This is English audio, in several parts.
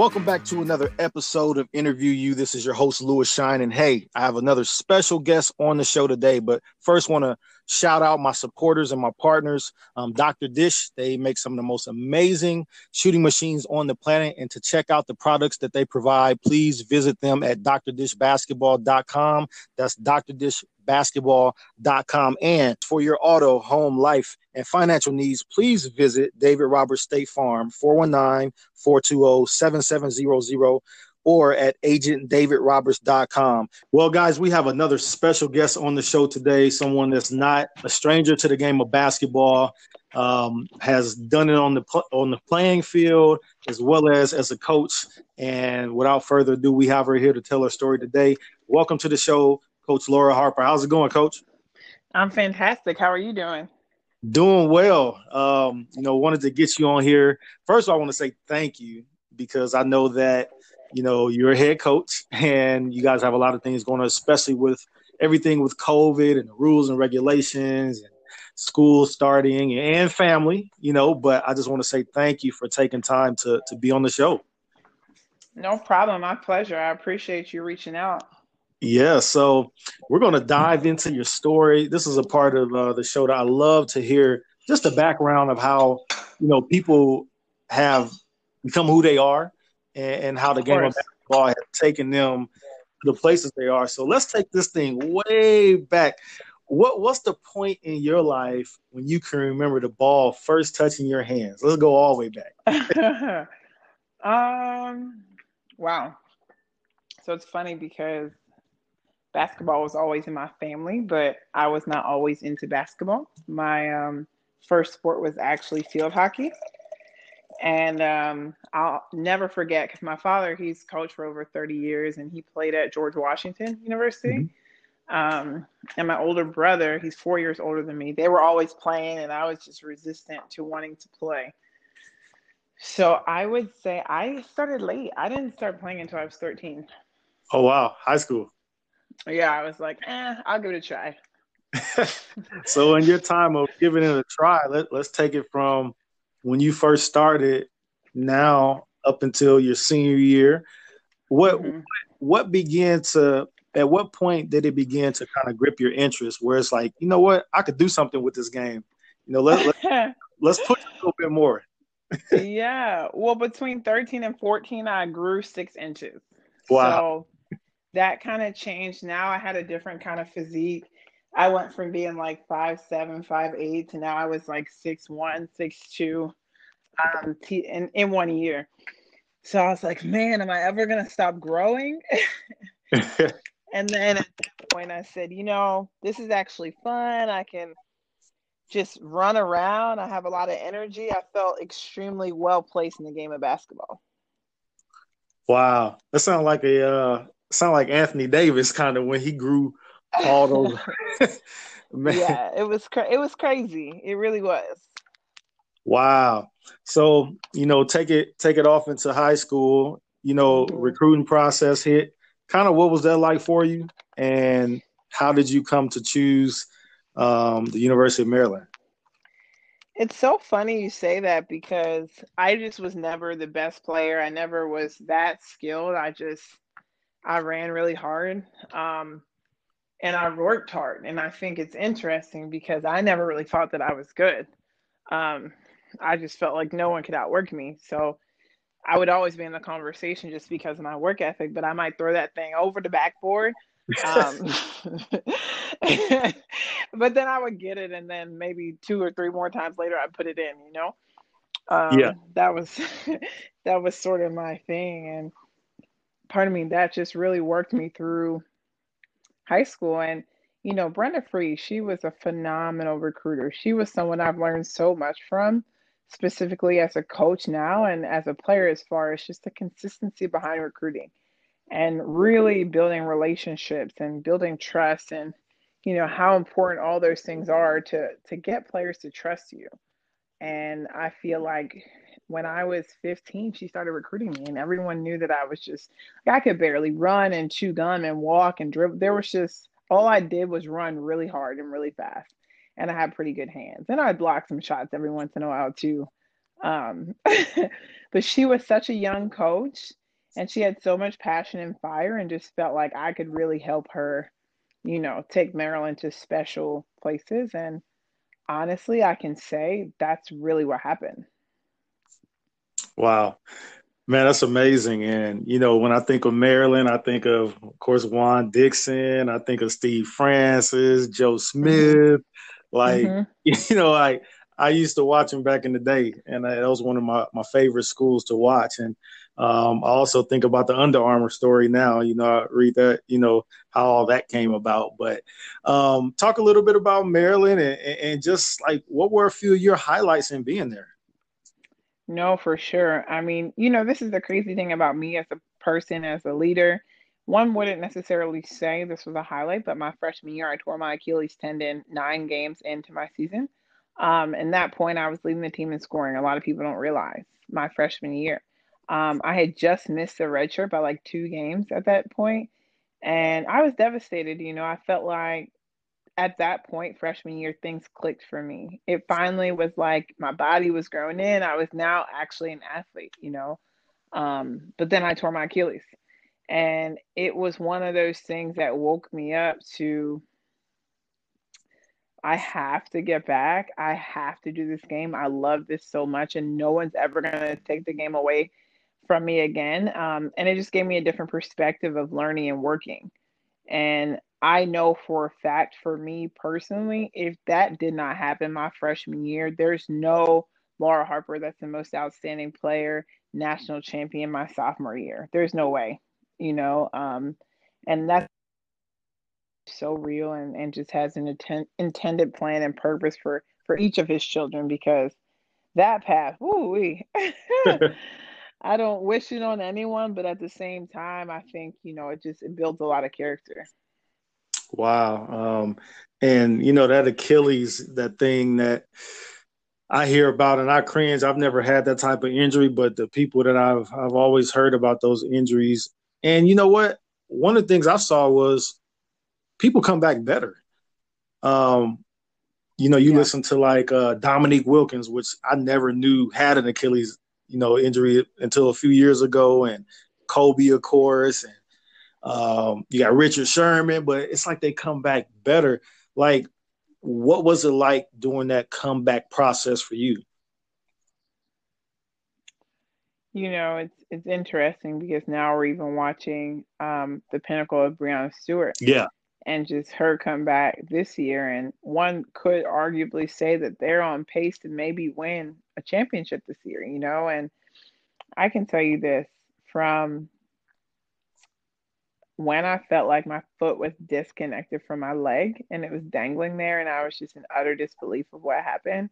Welcome back to another episode of Interview You. This is your host, Lewis Shine. And hey, I have another special guest on the show today. But first, want to shout out my supporters and my partners, um, Dr. Dish. They make some of the most amazing shooting machines on the planet. And to check out the products that they provide, please visit them at drdishbasketball.com. That's Dr. Dish basketball.com. And for your auto, home, life, and financial needs, please visit David Roberts State Farm, 419 420 7700 or at agentdavidroberts.com. Well, guys, we have another special guest on the show today, someone that's not a stranger to the game of basketball, um, has done it on the on the playing field as well as as a coach. And without further ado, we have her here to tell her story today. Welcome to the show, Coach Laura Harper. How's it going, Coach? I'm fantastic. How are you doing? Doing well. Um, you know, wanted to get you on here. First of all, I want to say thank you because I know that, you know, you're a head coach and you guys have a lot of things going on, especially with everything with COVID and the rules and regulations and school starting and family, you know, but I just want to say thank you for taking time to to be on the show. No problem. My pleasure. I appreciate you reaching out. Yeah, so we're going to dive into your story. This is a part of uh, the show that I love to hear just the background of how you know people have become who they are and, and how the of game of basketball has taken them to the places they are. So let's take this thing way back. What what's the point in your life when you can remember the ball first touching your hands? Let's go all the way back. um, wow. So it's funny because basketball was always in my family, but I was not always into basketball. My um, first sport was actually field hockey. And um, I'll never forget because my father, he's coached for over 30 years and he played at George Washington University. Mm-hmm. Um, and my older brother, he's four years older than me, they were always playing and I was just resistant to wanting to play. So I would say I started late. I didn't start playing until I was 13. Oh, wow. High school yeah, I was like, eh, I'll give it a try. so in your time of giving it a try, let, let's take it from when you first started now up until your senior year. What mm-hmm. what began to at what point did it begin to kind of grip your interest where it's like, you know what, I could do something with this game. You know, let, let let's push a little bit more. yeah. Well, between 13 and 14, I grew six inches. Wow. So that kind of changed. Now I had a different kind of physique. I went from being like five seven, five eight to now I was like six one, six two, um, t- in in one year. So I was like, man, am I ever gonna stop growing? and then at that point, I said, you know, this is actually fun. I can just run around. I have a lot of energy. I felt extremely well placed in the game of basketball. Wow, that sounds like a uh, sound like Anthony Davis kind of when he grew all those. yeah, it was cra- it was crazy. It really was. Wow. So you know, take it take it off into high school. You know, mm-hmm. recruiting process hit. Kind of what was that like for you, and how did you come to choose um, the University of Maryland? It's so funny you say that because I just was never the best player. I never was that skilled. I just I ran really hard. Um, and I worked hard. And I think it's interesting because I never really thought that I was good. Um, I just felt like no one could outwork me. So I would always be in the conversation just because of my work ethic, but I might throw that thing over the backboard. Um, but then I would get it, and then maybe two or three more times later, I'd put it in. You know, um, yeah, that was that was sort of my thing, and pardon me, that just really worked me through high school. And, you know, Brenda Frese, she was a phenomenal recruiter. She was someone I've learned so much from, specifically as a coach now and as a player, as far as just the consistency behind recruiting and really building relationships and building trust and you know how important all those things are to to get players to trust you and i feel like when I was 15, she started recruiting me, and everyone knew that I was just, I could barely run and chew gum and walk and dribble. There was just, all I did was run really hard and really fast. And I had pretty good hands. And I'd block some shots every once in a while, too. Um, But she was such a young coach and she had so much passion and fire and just felt like I could really help her, you know, take Maryland to special places. And honestly, I can say that's really what happened. Wow. Man, that's amazing. And, you know, when I think of Maryland, I think of, of course, Juan Dixon. I think of Steve Francis, Joe. Smith. Mm-hmm. Like, mm-hmm. you know, I, I used to watch him back in the day, and that was one of my, my favorite schools to watch. And um, I also think about the Under Armour story now. You know, I read that, you know, how all that came about. But um, talk a little bit about Maryland and, and just like what were a few of your highlights in being there? No, for sure. I mean, you know, this is the crazy thing about me as a person, as a leader. One wouldn't necessarily say this was a highlight, but my freshman year, I tore my Achilles tendon nine games into my season. Um, and that point, I was leading the team in scoring. A lot of people don't realize my freshman year. Um, I had just missed the red shirt by like two games at that point, and I was devastated. You know, I felt like at that point, freshman year, things clicked for me. It finally was like my body was growing in. I was now actually an athlete, you know. Um, but then I tore my Achilles. And it was one of those things that woke me up to I have to get back. I have to do this game. I love this so much, and no one's ever going to take the game away from me again. Um, and it just gave me a different perspective of learning and working. And I know for a fact for me personally, if that did not happen my freshman year, there's no Laura Harper that's the most outstanding player, national champion my sophomore year. There's no way, you know. Um, and that's so real and, and just has an intent, intended plan and purpose for for each of his children because that path, woo I don't wish it on anyone, but at the same time, I think you know it just it builds a lot of character. Wow. Um, and you know that Achilles, that thing that I hear about and I cringe. I've never had that type of injury, but the people that I've I've always heard about those injuries. And you know what? One of the things I saw was people come back better. Um, you know, you yeah. listen to like uh, Dominique Wilkins, which I never knew had an Achilles, you know, injury until a few years ago, and Kobe, of course, and um, you got Richard Sherman, but it's like they come back better. Like, what was it like during that comeback process for you? You know, it's it's interesting because now we're even watching um, the pinnacle of Breanna Stewart. Yeah. And just her come back this year, and one could arguably say that they're on pace to maybe win a championship this year. You know, and I can tell you this from when I felt like my foot was disconnected from my leg and it was dangling there, and I was just in utter disbelief of what happened,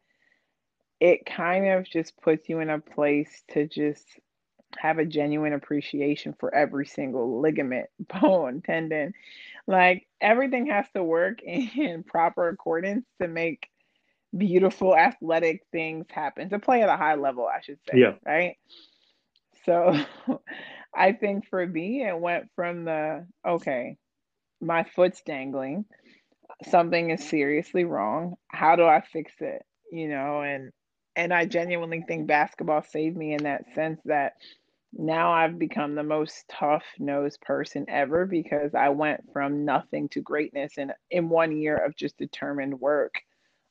it kind of just puts you in a place to just have a genuine appreciation for every single ligament, bone, tendon. Like everything has to work in proper accordance to make beautiful athletic things happen, to play at a high level, I should say. Yeah. Right. So I think for me, it went from the okay, my foot's dangling, something is seriously wrong. How do I fix it? You know, and and I genuinely think basketball saved me in that sense that now I've become the most tough nosed person ever because I went from nothing to greatness in in one year of just determined work.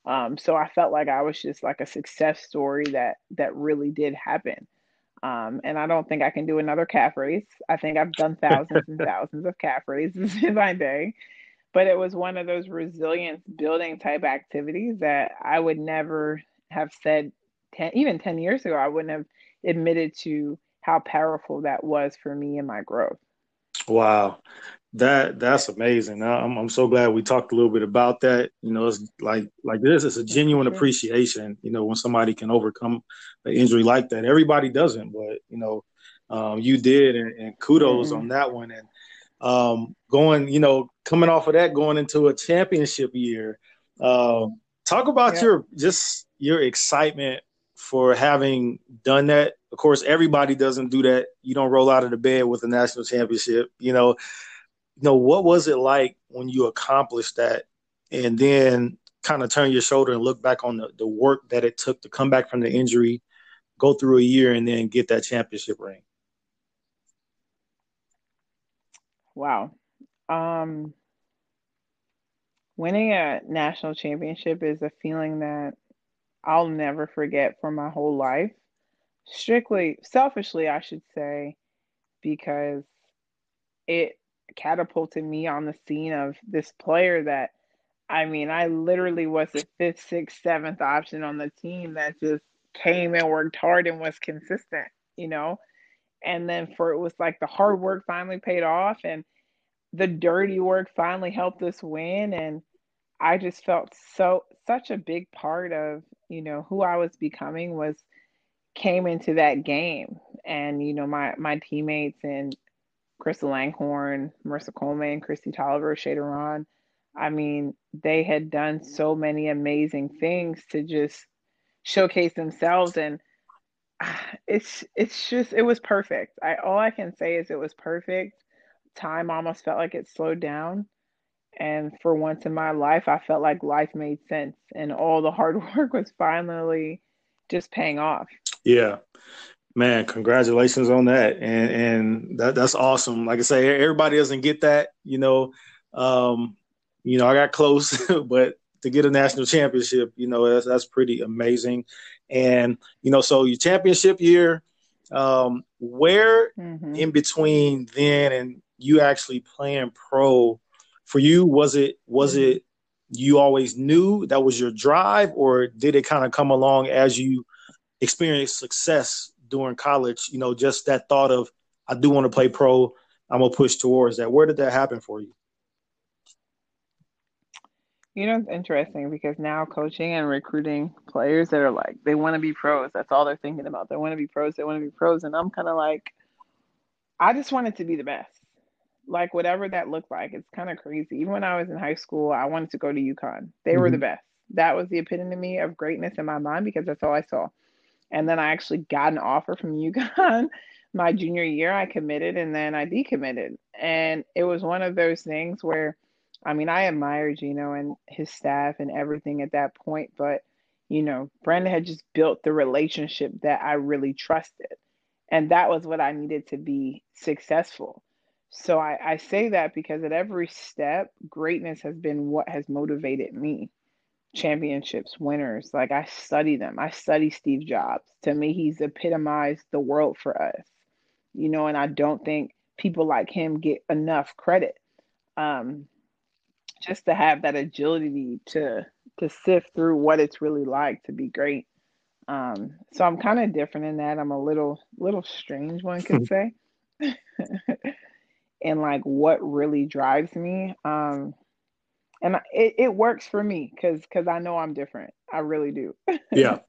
Um, so I felt like I was just like a success story that that really did happen. Um, and I don't think I can do another calf race. I think I've done thousands and thousands of calf races in my day. But it was one of those resilience building type activities that I would never have said 10, even 10 years ago, I wouldn't have admitted to how powerful that was for me and my growth. Wow. That that's amazing. I'm I'm so glad we talked a little bit about that. You know, it's like like this. It's a genuine appreciation. You know, when somebody can overcome an injury like that. Everybody doesn't, but you know, um, you did, and, and kudos mm-hmm. on that one. And um, going, you know, coming off of that, going into a championship year. Um, talk about yeah. your just your excitement for having done that. Of course, everybody doesn't do that. You don't roll out of the bed with a national championship. You know, you know, what was it like when you accomplished that and then kind of turn your shoulder and look back on the, the work that it took to come back from the injury go through a year and then get that championship ring? Wow. Um, winning a national championship is a feeling that I'll never forget for my whole life. Strictly, selfishly, I should say, because it catapulted me on the scene of this player that I mean, I literally was the fifth, sixth, seventh option on the team that just came and worked hard and was consistent, you know? And then for it was like the hard work finally paid off and the dirty work finally helped us win. And I just felt so, such a big part of, you know, who I was becoming was came into that game. And, you know, my, my teammates and Crystal Langhorne, Marissa Coleman, Kristi Toliver, Shay Doron. I mean, they had done so many amazing things to just showcase themselves and ah, it's it's just it was perfect. I all I can say is it was perfect. Time almost felt like it slowed down. And for once in my life, I felt like life made sense and all the hard work was finally just paying off. Yeah. Man, congratulations on that, and and that, that's awesome. Like I say, everybody doesn't get that, you know. Um, you know, I got close, but to get a national championship, you know, that's that's pretty amazing. And you know, so your championship year, um, where mm-hmm. in between then and you actually playing pro, for you was it was mm-hmm. it you always knew that was your drive, or did it kind of come along as you experienced success during college, you know, just that thought of I do want to play pro, I'm gonna push towards that. Where did that happen for you? You know, it's interesting because now coaching and recruiting players that are like they want to be pros. That's all they're thinking about. They want to be pros. They want to be pros, and I'm kind of like, I just wanted to be the best. Like whatever that looked like, it's kind of crazy. Even when I was in high school, I wanted to go to UConn. They mm-hmm. were the best. That was the epitome of greatness in my mind because that's all I saw. And then I actually got an offer from UConn my junior year. I committed and then I decommitted. And it was one of those things where, I mean, I admired Gino and his staff and everything at that point, but you know, Brenda had just built the relationship that I really trusted. And that was what I needed to be successful. So I, I say that because at every step, greatness has been what has motivated me championships, winners. Like I study them. I study Steve Jobs. To me, he's epitomized the world for us. You know, and I don't think people like him get enough credit. Um, just to have that agility to to sift through what it's really like to be great. Um, so I'm kind of different in that. I'm a little little strange, one could say. and like what really drives me. Um, and it, it works for me because because I know I'm different. I really do. yeah,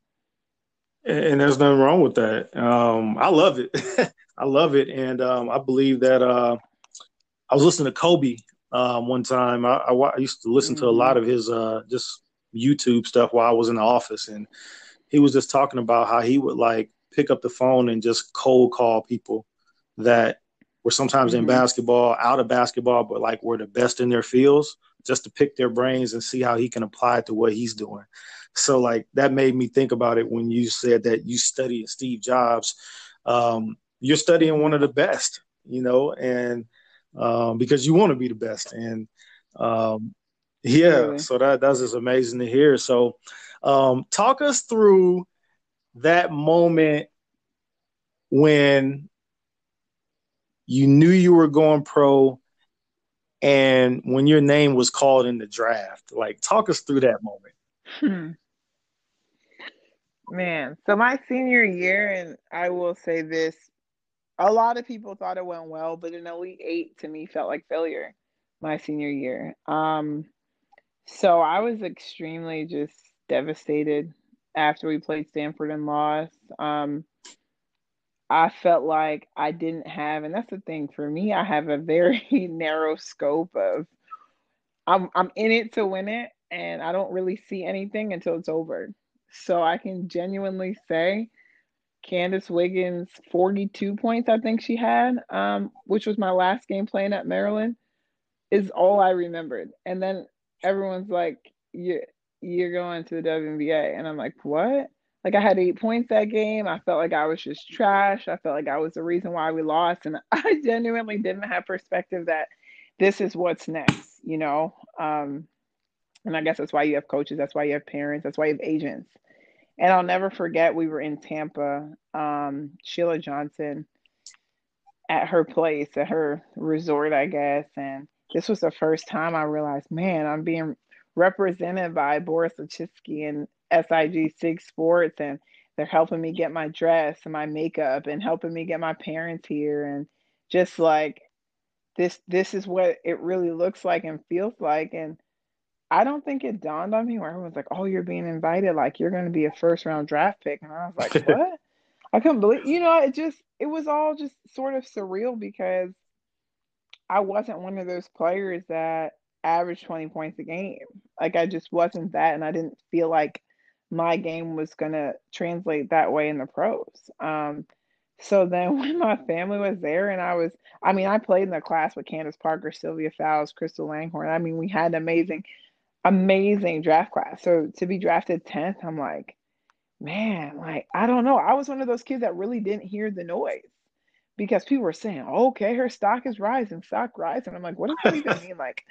and there's nothing wrong with that. Um, I love it. I love it, and um, I believe that. Uh, I was listening to Kobe um, one time. I, I, I, used to listen mm-hmm. to a lot mm-hmm. of his uh, just YouTube stuff while I was in the office, and he was just talking about how he would like pick up the phone and just cold call people that were sometimes mm-hmm. in basketball, out of basketball, but like were the best in their fields just to pick their brains and see how he can apply it to what he's doing. So like that made me think about it when you said that you study Steve Jobs. Um, you're studying one of the best, you know, and um, because you want to be the best. And um, yeah, so that that's just amazing to hear. So um, talk us through that moment when you knew you were going pro and when your name was called in the draft like talk us through that moment. Hmm. man so my senior year and i will say this a lot of people thought it went well but an elite eight to me felt like failure my senior year. Um so i was extremely just devastated after we played stanford and lost. Um I felt like I didn't have, and that's the thing for me, I have a very narrow scope of I'm I'm in it to win it and I don't really see anything until it's over. So I can genuinely say Candice Wiggins 42 points I think she had, um, which was my last game playing at Maryland, is all I remembered. And then everyone's like, you you're going to the WNBA. And I'm like, what? Like I had eight points that game. I felt like I was just trash. I felt like I was the reason why we lost. And I genuinely didn't have perspective that this is what's next, you know? Um, and I guess that's why you have coaches, that's why you have parents, that's why you have agents. And I'll never forget we were in Tampa, um, Sheila Johnson at her place, at her resort, I guess. And this was the first time I realized, man, I'm being represented by Boris Lelchitski and SIG Sig Sports, and they're helping me get my dress and my makeup, and helping me get my parents here, and just like this, this is what it really looks like and feels like, and I don't think it dawned on me where everyone's like, "Oh, you're being invited, like you're going to be a first round draft pick," and I was like, "What?" I couldn't believe, you know, it just it was all just sort of surreal because I wasn't one of those players that averaged 20 points a game. Like I just wasn't that and I didn't feel like my game was going to translate that way in the pros. Um, so then when my family was there and I was I mean I played in the class with Candace Parker, Sylvia Fowles, Crystal Langhorne. I mean we had an amazing amazing draft class. So to be drafted 10th, I'm like man, like I don't know. I was one of those kids that really didn't hear the noise because people were saying, okay, her stock is rising, stock rising. I'm like, what does that even mean? Like,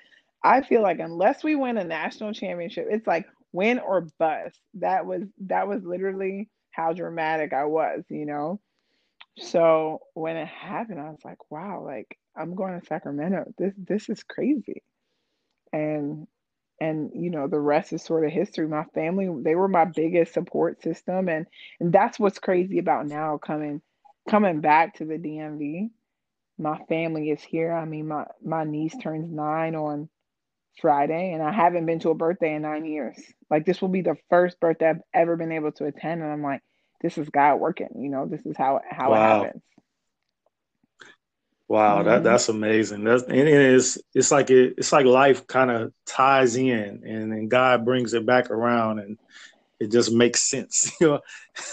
I feel like unless we win a national championship, it's like win or bust. That was that was literally how dramatic I was, you know. So when it happened, I was like, wow, like I'm going to Sacramento. This this is crazy. And and you know the rest is sort of history my family they were my biggest support system and and that's what's crazy about now coming coming back to the dmv my family is here i mean my my niece turns nine on friday and i haven't been to a birthday in nine years like this will be the first birthday i've ever been able to attend and i'm like this is god working you know this is how how wow. it happens Wow, mm-hmm. that that's amazing. That's and it is it's like it, it's like life kind of ties in and then God brings it back around and it just makes sense. You know?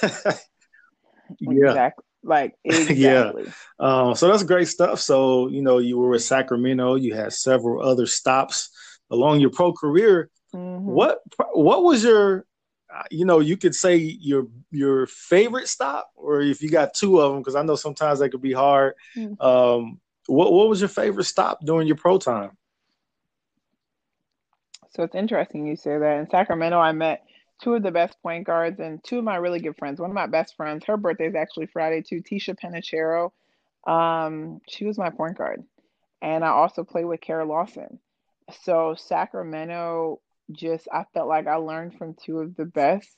yeah. Exactly. Like exactly. yeah. Um, so that's great stuff. So, you know, you were with Sacramento, you had several other stops along your pro career. Mm-hmm. What what was your you know, you could say your your favorite stop, or if you got two of them, because I know sometimes that could be hard. Mm-hmm. Um, what what was your favorite stop during your pro time? So it's interesting you say that. In Sacramento, I met two of the best point guards and two of my really good friends. One of my best friends, her birthday is actually Friday too. Ticha Penicheiro, um, she was my point guard, and I also played with Kara Lawson. So Sacramento just I felt like I learned from two of the best,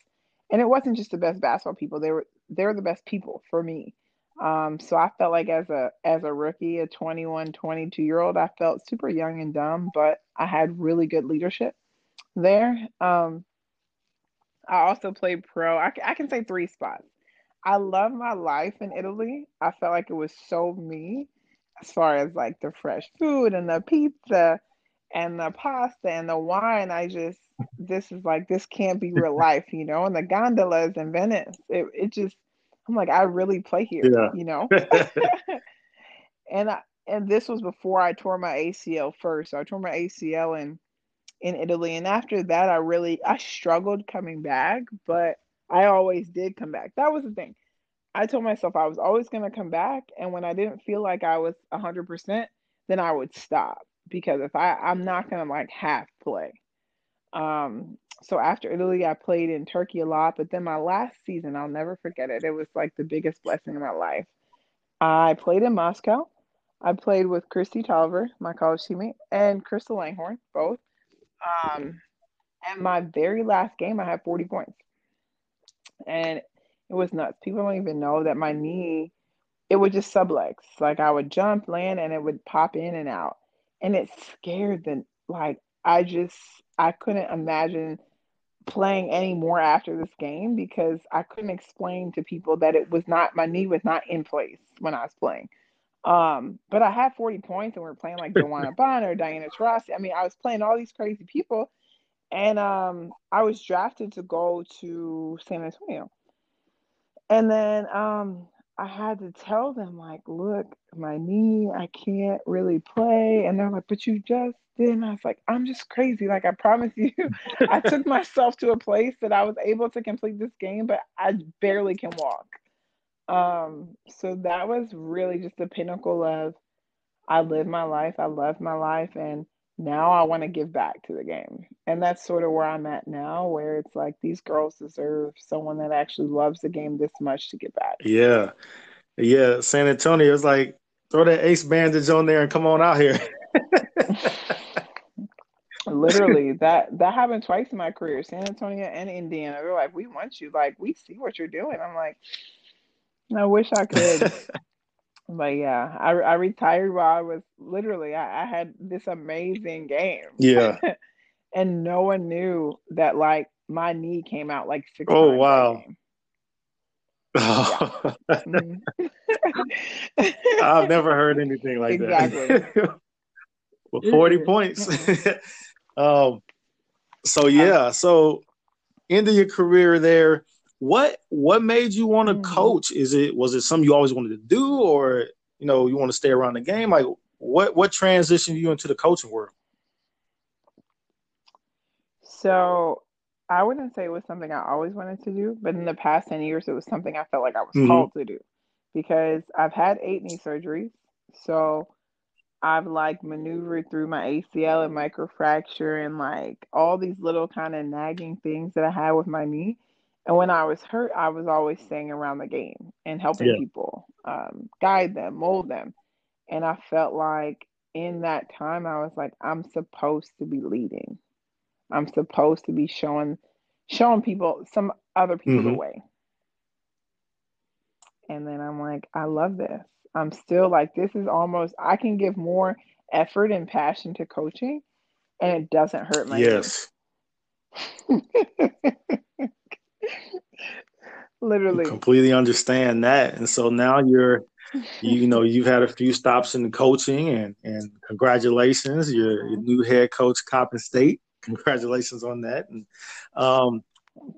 and it wasn't just the best basketball people. They were they were the best people for me. Um, so I felt like as a as a rookie, a 21, 22 year old, I felt super young and dumb, but I had really good leadership there. Um, I also played pro. I, I can say three spots. I love my life in Italy. I felt like it was so me as far as like the fresh food and the pizza and the pasta and the wine, I just this is like this can't be real life, you know. And the gondolas in Venice, it it just I'm like I really play here, yeah. you know. and I and this was before I tore my ACL first. So I tore my ACL in in Italy, and after that, I really I struggled coming back, but I always did come back. That was the thing. I told myself I was always going to come back, and when I didn't feel like I was hundred percent, then I would stop because if I I'm not gonna like half play. Um, so after Italy, I played in Turkey a lot, but then my last season, I'll never forget it. It was like the biggest blessing in my life. I played in Moscow. I played with Kristi Toliver, my college teammate, and Crystal Langhorne, both. Um, and my very last game, I had 40 points, and it was nuts. People don't even know that my knee, it would just sublex. Like I would jump, land, and it would pop in and out and it scared the like I just I couldn't imagine playing anymore after this game because I couldn't explain to people that it was not my knee was not in place when I was playing. Um, but I had 40 points and we are playing like DeWanna Bonner, Diana Taurasi. I mean, I was playing all these crazy people. And um, I was drafted to go to San Antonio. And then um, I had to tell them, like, look, my knee, I can't really play. And they're like, but you just did. And I was like, I'm just crazy. Like, I promise you, I took myself to a place that I was able to complete this game, but I barely can walk. Um, so that was really just the pinnacle of I lived my life, I loved my life, and now I want to give back to the game. And that's sort of where I'm at now, where it's like these girls deserve someone that actually loves the game this much to give back. Yeah. Yeah. San Antonio is like, throw that ace bandage on there and come on out here. Literally, that that happened twice in my career, San Antonio and Indiana. They're like, We want you, like, we see what you're doing. I'm like, I wish I could. But yeah, I I retired while I was literally I, I had this amazing game. Yeah. and no one knew that like my knee came out like six. Oh wow. Yeah. Mm-hmm. I've never heard anything like exactly. that. well, 40 points. um, so yeah, so end of your career there, what what made you want to mm-hmm. coach? Is it was it something you always wanted to do, or you know you want to stay around the game? Like what what transitioned you into the coaching world? So I wouldn't say it was something I always wanted to do, but in the past 10 years, it was something I felt like I was mm-hmm. called to do because I've had eight knee surgeries. So I've like maneuvered through my ACL and microfracture and like all these little kind of nagging things that I had with my knee. And when I was hurt, I was always staying around the game and helping yeah. people, um, guide them, mold them. And I felt like in that time, I was like, I'm supposed to be leading. I'm supposed to be showing showing people some other people mm-hmm. the way. And then I'm like, I love this. I'm still like, this is almost I can give more effort and passion to coaching and it doesn't hurt my yes Literally. completely understand that. And so now you're you, know, you've had a few stops in the coaching and and congratulations. You're your new head coach, Coppin State. Congratulations on that. And um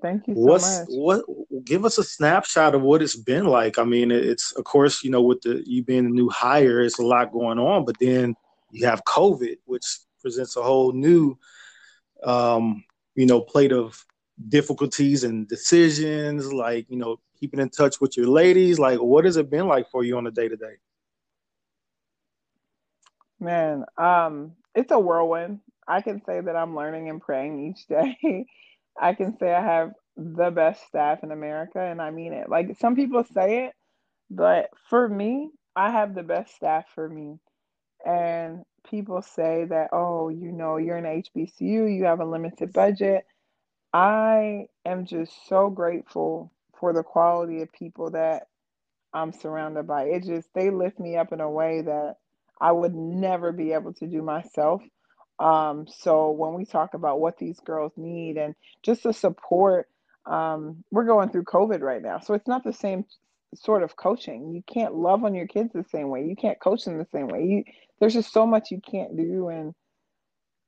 Thank you so what's, much. What give us a snapshot of what it's been like? I mean, it's of course, you know, with the you being a new hire, it's a lot going on, but then you have COVID, which presents a whole new um, you know, plate of difficulties and decisions, like, you know, keeping in touch with your ladies? Like, what has it been like for you on a day to day? Man, um, it's a whirlwind. I can say that I'm learning and praying each day. I can say I have the best staff in America, and I mean it. Like some people say it, but for me, I have the best staff for me. And people say that, oh, you know, you're an HBCU, you have a limited budget. I am just so grateful for the quality of people that I'm surrounded by. It just they lift me up in a way that I would never be able to do myself. Um, so when we talk about what these girls need and just the support, um, we're going through COVID right now, so it's not the same sort of coaching. You can't love on your kids the same way. You can't coach them the same way. You, there's just so much you can't do, and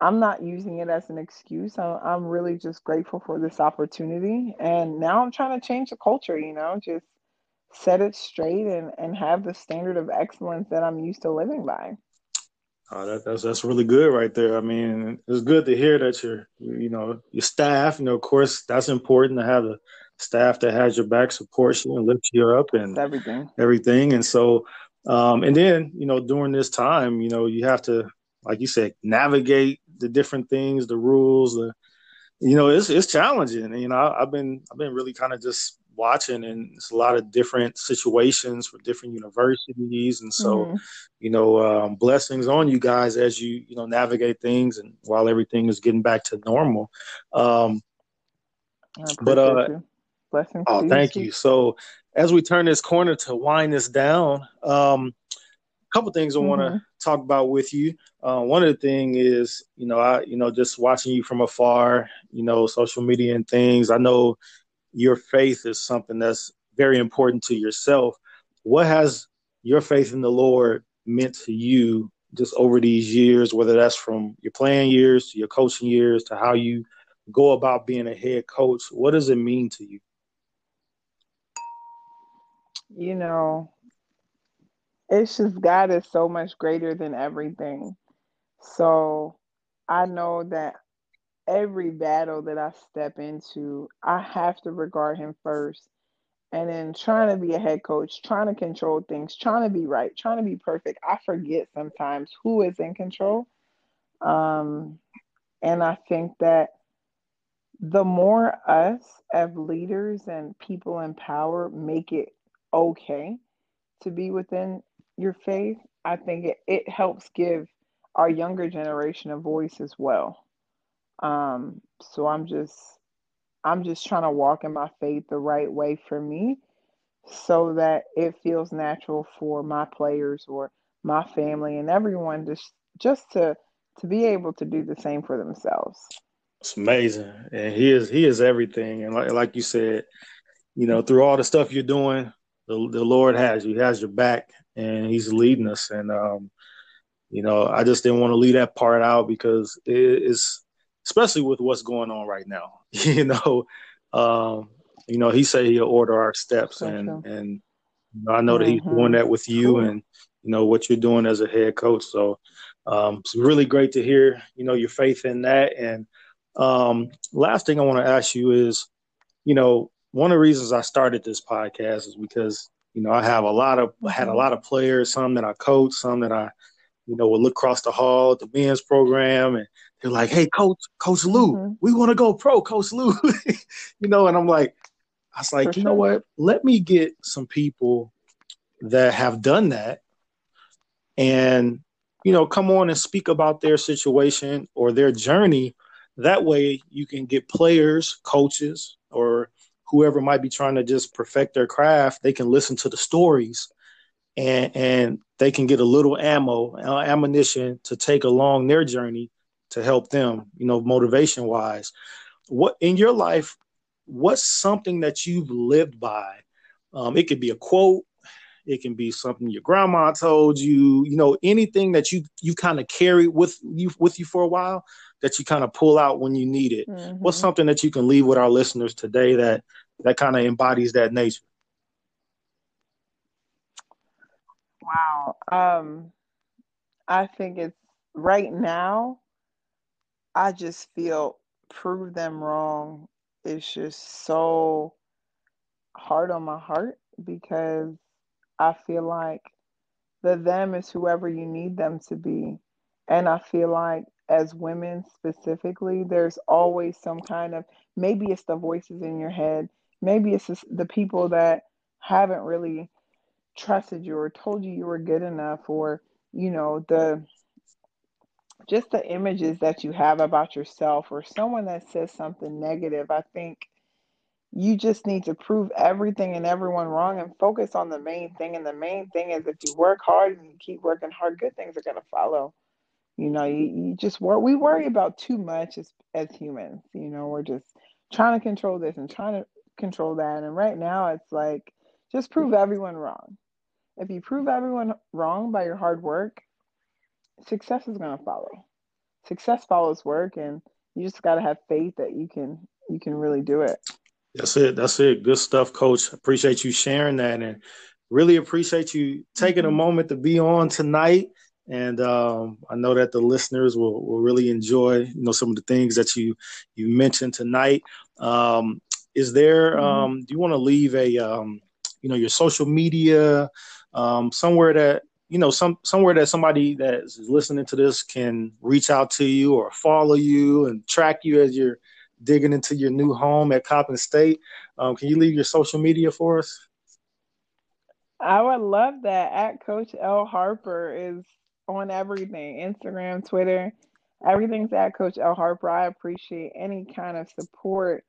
I'm not using it as an excuse. I'm really just grateful for this opportunity. And now I'm trying to change the culture, you know, just set it straight and, and have the standard of excellence that I'm used to living by. Oh, that, that's that's really good right there. I mean, it's good to hear that your you know your staff. You know, of course, that's important to have a staff that has your back, supports you, and lifts you up, and everything, everything. And so, um, and then you know, during this time, you know, you have to like you said, navigate the different things, the rules, the you know, it's it's challenging. you know, I, have been I've been really kind of just watching, and it's a lot of different situations for different universities, and so mm-hmm. you know, um, blessings on you guys as you you know navigate things, and while everything is getting back to normal. Um, but uh, you. blessings. Oh, thank you. So as we turn this corner to wind this down, um, couple things I want to mm-hmm. talk about with you. Uh, one of the thing is, you know, I, you know, just watching you from afar, you know, social media and things. I know your faith is something that's very important to yourself. What has your faith in the Lord meant to you just over these years, whether that's from your playing years to your coaching years to how you go about being a head coach? What does it mean to you? you know, it's just God is so much greater than everything. So I know that every battle that I step into, I have to regard him first. And then trying to be a head coach, trying to control things, trying to be right, trying to be perfect. I forget sometimes who is in control. Um, and I think that the more us as leaders and people in power make it okay to be within your faith, I think it, it helps give our younger generation a voice as well. Um, so I'm just I'm just trying to walk in my faith the right way for me so that it feels natural for my players or my family and everyone just just to to be able to do the same for themselves. It's amazing, and he is he is everything. And like like you said, you know, through all the stuff you're doing, the the Lord has you, he has your back, and He's leading us. And um, you know, I just didn't want to leave that part out because it's especially with what's going on right now. you know, um, you know, He said He'll order our steps, and and you know, I know mm-hmm. that He's doing mm-hmm. that with you, cool. and you know what you're doing as a head coach. So um, it's really great to hear, you know, your faith in that. And um, last thing I want to ask you is, you know, one of the reasons I started this podcast is because, you know, I have a lot of had a lot of players, some that I coach, some that I, you know, would look across the hall at the men's program and they're like, Hey, coach, coach Lou, mm-hmm. we want to go pro, coach Lou. you know, and I'm like, I was like, For you sure. know what? Let me get some people that have done that and you know, come on and speak about their situation or their journey. That way you can get players, coaches, or whoever might be trying to just perfect their craft, they can listen to the stories and and they can get a little ammo, uh, ammunition to take along their journey to help them, you know, motivation wise. What in your life, what's something that you've lived by? Um, it could be a quote, it can be something your grandma told you, you know, anything that you you kind of carry with you with you for a while that you kind of pull out when you need it. Mm-hmm. What's something that you can leave with our listeners today that that kind of embodies that nature? Wow. Um I think it's right now I just feel prove them wrong It's just so hard on my heart because I feel like the them is whoever you need them to be. And I feel like as women specifically, there's always some kind of maybe it's the voices in your head, maybe it's the people that haven't really trusted you or told you you were good enough, or you know, the just the images that you have about yourself, or someone that says something negative. I think you just need to prove everything and everyone wrong and focus on the main thing. And the main thing is if you work hard and you keep working hard, good things are going to follow. You know, you, you just work, we worry about too much as, as humans. You know, we're just trying to control this and trying to control that. And right now it's like, just prove everyone wrong. If you prove everyone wrong by your hard work, success is going to follow. Success follows work and you just got to have faith that you can you can really do it. That's it. That's it. Good stuff, coach. Appreciate you sharing that and really appreciate you taking a mm-hmm. moment to be on tonight. And um, I know that the listeners will, will really enjoy, you know, some of the things that you you mentioned tonight. Um, is there? Mm-hmm. Um, do you want to leave a, um, you know, your social media um, somewhere that you know some somewhere that somebody that is listening to this can reach out to you or follow you and track you as you're digging into your new home at Coppin State. Um, can you leave your social media for us? I would love that. At Coach L Harper is on everything Instagram, Twitter, everything's at Coach L Harper. I appreciate any kind of support,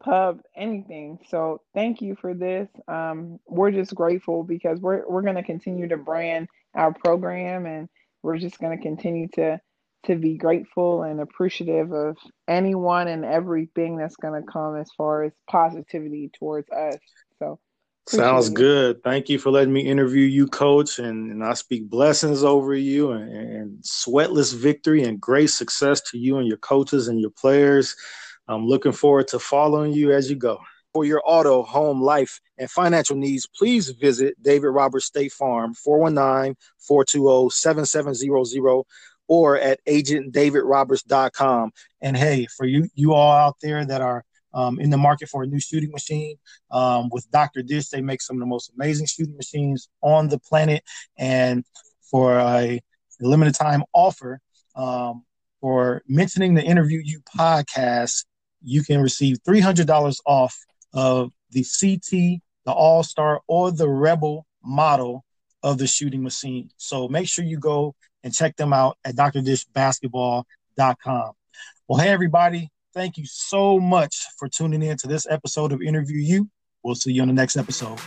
pub, anything. So thank you for this. Um, we're just grateful because we're we're going to continue to brand our program and we're just going to continue to to be grateful and appreciative of anyone and everything that's going to come as far as positivity towards us. So, sounds good. Thank you for letting me interview you, coach. And, and I speak blessings over you and, and sweatless victory and great success to you and your coaches and your players. I'm looking forward to following you as you go. For your auto, home, life, and financial needs, please visit David Roberts State Farm, 419 420 7700 or at agentdavidroberts.com. And hey, for you you all out there that are um, in the market for a new shooting machine. Um, with Dr. Dish, they make some of the most amazing shooting machines on the planet. And for a limited time offer, um, for mentioning the Interview You podcast, you can receive $300 off of the CT, the All Star, or the Rebel model of the shooting machine. So make sure you go and check them out at drdishbasketball.com. Well, hey, everybody, thank you so much for tuning in to this episode of Interview You. We'll see you on the next episode.